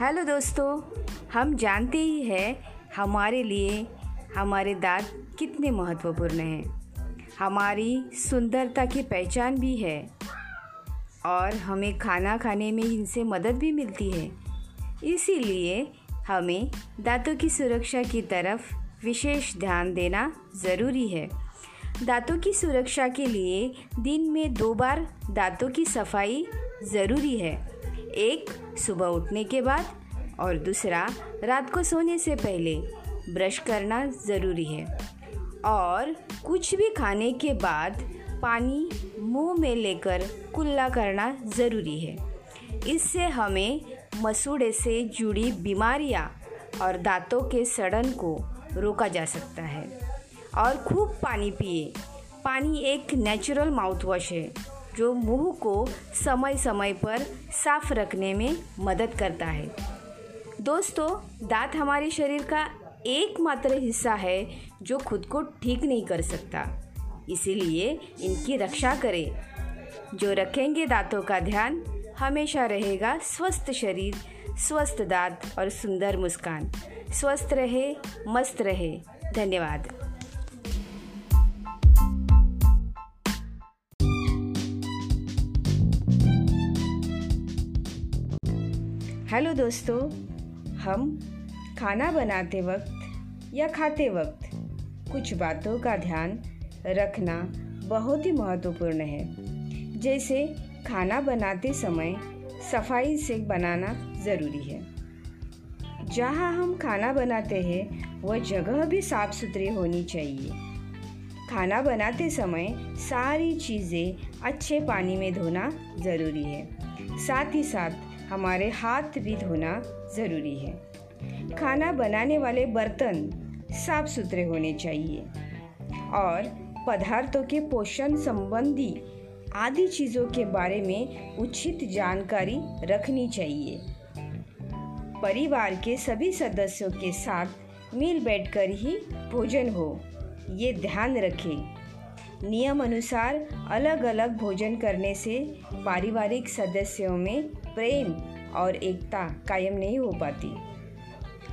Hello दोस्तों, हम जानते ही हैं हमारे लिए हमारे दांत कितने महत्वपूर्ण हैं। हमारी सुंदरता की पहचान भी है और हमें खाना खाने में इनसे मदद भी मिलती है। इसीलिए हमें दांतों की सुरक्षा की तरफ़ विशेष ध्यान देना ज़रूरी है। दांतों की सुरक्षा के लिए दिन में दो बार दांतों की सफ़ाई ज़रूरी है। एक सुबह उठने के बाद और दूसरा, रात को सोने से पहले ब्रश करना ज़रूरी है। और कुछ भी खाने के बाद पानी मुँह में लेकर कुल्ला करना ज़रूरी है। इससे हमें मसूड़े से जुड़ी बीमारियाँ और दांतों के सड़न को रोका जा सकता है। और खूब पानी पिए। पानी एक नेचुरल माउथ वॉश है, जो मुँह को समय समय पर साफ़ रखने में मदद करता है। दोस्तों, दांत हमारे शरीर का एकमात्र हिस्सा है जो खुद को ठीक नहीं कर सकता। इसीलिए इनकी रक्षा करें। जो रखेंगे दांतों का ध्यान, हमेशा रहेगा स्वस्थ शरीर, स्वस्थ दांत और सुंदर मुस्कान। स्वस्थ रहे, मस्त रहे। धन्यवाद। हेलो दोस्तों हम खाना बनाते वक्त या खाते वक्त कुछ बातों का ध्यान रखना बहुत ही महत्वपूर्ण है। जैसे खाना बनाते समय सफ़ाई से बनाना ज़रूरी है। जहाँ हम खाना बनाते हैं, वह जगह भी साफ़ सुथरी होनी चाहिए। खाना बनाते समय सारी चीज़ें अच्छे पानी में धोना ज़रूरी है। साथ ही साथ हमारे हाथ भी धोना ज़रूरी है। खाना बनाने वाले बर्तन साफ़ सुथरे होने चाहिए और पदार्थों के पोषण संबंधी आदि चीज़ों के बारे में उचित जानकारी रखनी चाहिए। परिवार के सभी सदस्यों के साथ मिल बैठकर ही भोजन हो, ये ध्यान रखें। नियम अनुसार अलग अलग भोजन करने से पारिवारिक सदस्यों में प्रेम और एकता कायम नहीं हो पाती।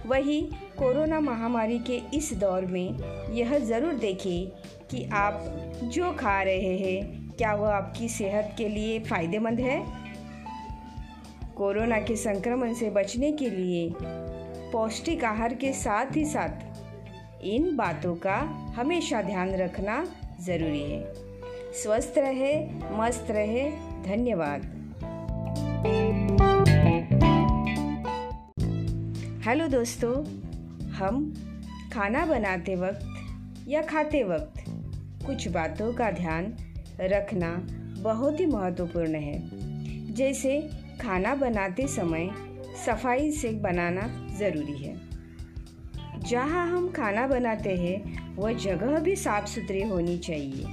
वही कोरोना महामारी के इस दौर में यह ज़रूर देखें कि आप जो खा रहे हैं, क्या वह आपकी सेहत के लिए फ़ायदेमंद है? कोरोना के संक्रमण से बचने के लिए पौष्टिक आहार के साथ ही साथ इन बातों का हमेशा ध्यान रखना ज़रूरी है। स्वस्थ रहे, मस्त रहे, धन्यवाद। हेलो दोस्तों, हम खाना बनाते वक्त या खाते वक्त कुछ बातों का ध्यान रखना बहुत ही महत्वपूर्ण है। जैसे खाना बनाते समय सफ़ाई से बनाना ज़रूरी है। जहाँ हम खाना बनाते हैं, वह जगह भी साफ़ सुथरी होनी चाहिए।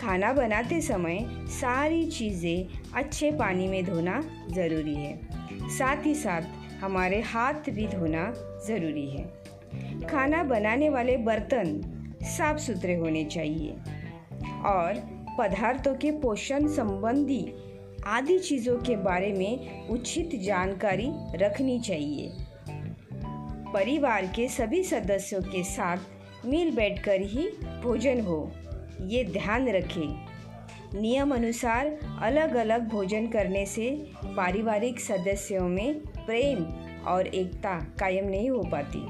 खाना बनाते समय सारी चीज़ें अच्छे पानी में धोना ज़रूरी है। साथ ही साथ हमारे हाथ भी धोना ज़रूरी है। खाना बनाने वाले बर्तन साफ़ सुथरे होने चाहिए और पदार्थों के पोषण संबंधी आदि चीज़ों के बारे में उचित जानकारी रखनी चाहिए। परिवार के सभी सदस्यों के साथ मिल बैठकर ही भोजन हो, ये ध्यान रखें। नियम अनुसार अलग अलग भोजन करने से पारिवारिक सदस्यों में प्रेम और एकता कायम नहीं हो पाती।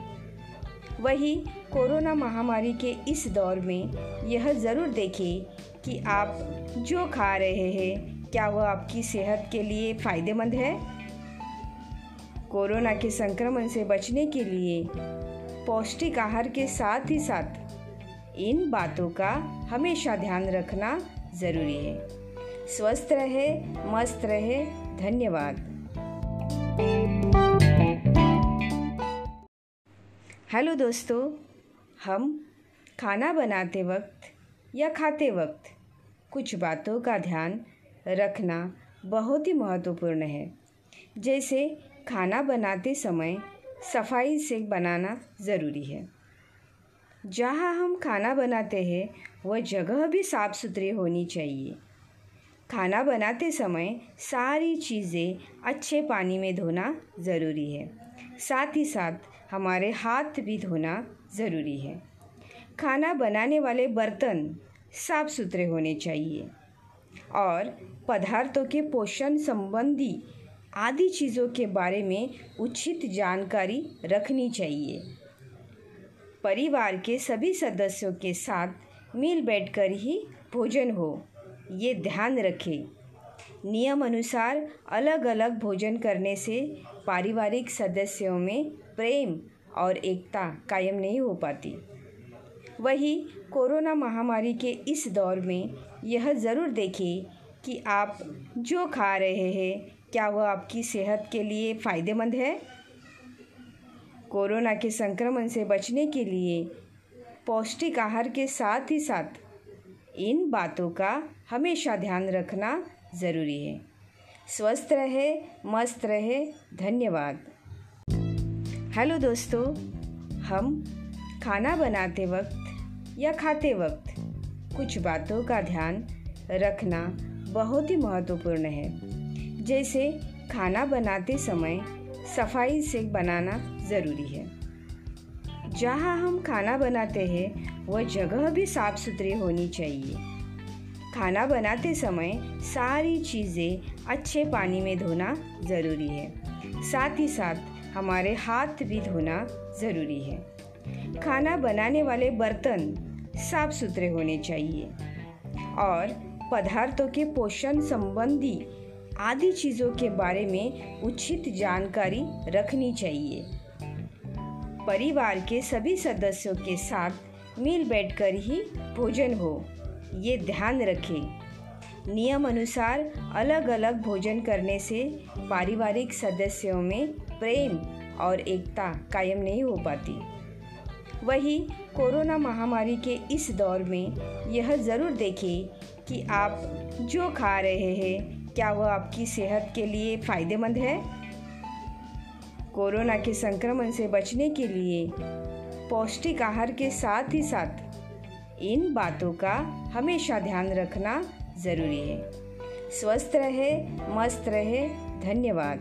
वही कोरोना महामारी के इस दौर में यह ज़रूर देखें कि आप जो खा रहे हैं, क्या वह आपकी सेहत के लिए फ़ायदेमंद है? कोरोना के संक्रमण से बचने के लिए पौष्टिक आहार के साथ ही साथ इन बातों का हमेशा ध्यान रखना ज़रूरी है। स्वस्थ रहे, मस्त रहे, धन्यवाद। हेलो दोस्तों, हम खाना बनाते वक्त या खाते वक्त कुछ बातों का ध्यान रखना बहुत ही महत्वपूर्ण है। जैसे खाना बनाते समय सफ़ाई से बनाना ज़रूरी है। जहाँ हम खाना बनाते हैं वह जगह भी साफ़ सुथरी होनी चाहिए। खाना बनाते समय सारी चीज़ें अच्छे पानी में धोना ज़रूरी है। साथ ही साथ हमारे हाथ भी धोना ज़रूरी है। खाना बनाने वाले बर्तन साफ़ सुथरे होने चाहिए और पदार्थों के पोषण संबंधी आदि चीज़ों के बारे में उचित जानकारी रखनी चाहिए। परिवार के सभी सदस्यों के साथ मिल बैठकर ही भोजन हो, ये ध्यान रखें। नियम अनुसार अलग अलग भोजन करने से पारिवारिक सदस्यों में प्रेम और एकता कायम नहीं हो पाती। वही कोरोना महामारी के इस दौर में यह ज़रूर देखें कि आप जो खा रहे हैं, क्या वह आपकी सेहत के लिए फ़ायदेमंद है? कोरोना के संक्रमण से बचने के लिए पौष्टिक आहार के साथ ही साथ इन बातों का हमेशा ध्यान रखना ज़रूरी है। स्वस्थ रहे, मस्त रहे, धन्यवाद। हेलो दोस्तों, हम खाना बनाते वक्त या खाते वक्त कुछ बातों का ध्यान रखना बहुत ही महत्वपूर्ण है। जैसे खाना बनाते समय सफ़ाई से बनाना ज़रूरी है। जहाँ हम खाना बनाते हैं, वह जगह भी साफ़ सुथरी होनी चाहिए। खाना बनाते समय सारी चीज़ें अच्छे पानी में धोना ज़रूरी है। साथ ही साथ हमारे हाथ भी धोना ज़रूरी है। खाना बनाने वाले बर्तन साफ़ सुथरे होने चाहिए और पदार्थों के पोषण संबंधी आदि चीज़ों के बारे में उचित जानकारी रखनी चाहिए। परिवार के सभी सदस्यों के साथ मिल बैठकर ही भोजन हो, ये ध्यान रखें। नियम अनुसार अलग अलग भोजन करने से पारिवारिक सदस्यों में प्रेम और एकता कायम नहीं हो पाती। वही कोरोना महामारी के इस दौर में यह ज़रूर देखें कि आप जो खा रहे हैं, क्या वह आपकी सेहत के लिए फ़ायदेमंद है? कोरोना के संक्रमण से बचने के लिए पौष्टिक आहार के साथ ही साथ इन बातों का हमेशा ध्यान रखना ज़रूरी है। स्वस्थ रहे, मस्त रहे, धन्यवाद।